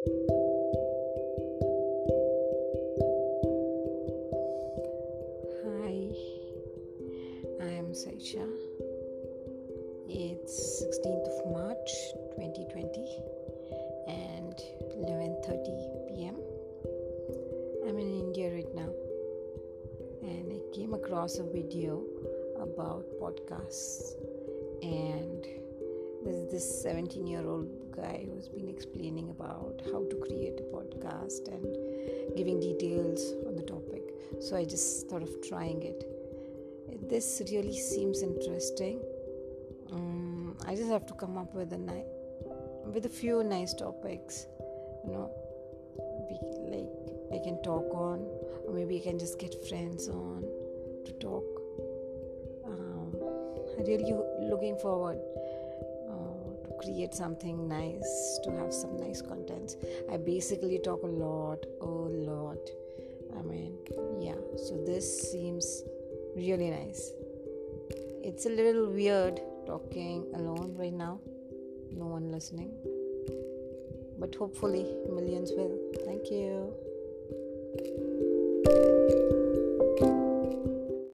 Hi, I am Saisha. It's 16th of March 2020 and 11:30 p.m. I'm in India right now and I came across a video about podcasts this 17 year old guy who's been explaining about how to create a podcast and giving details on the topic. So i just thought of trying it. This really seems interesting. Um, i just have to come up with a ni- with a few nice topics you know be, like i can talk on or maybe i can just get friends on to talk. Um, i'm really looking forward create something nice, to have some nice contents. I basically talk a lot, a lot. I mean, yeah, so this seems really nice. It's a little weird talking alone right now, no one listening, but hopefully, millions will. Thank you.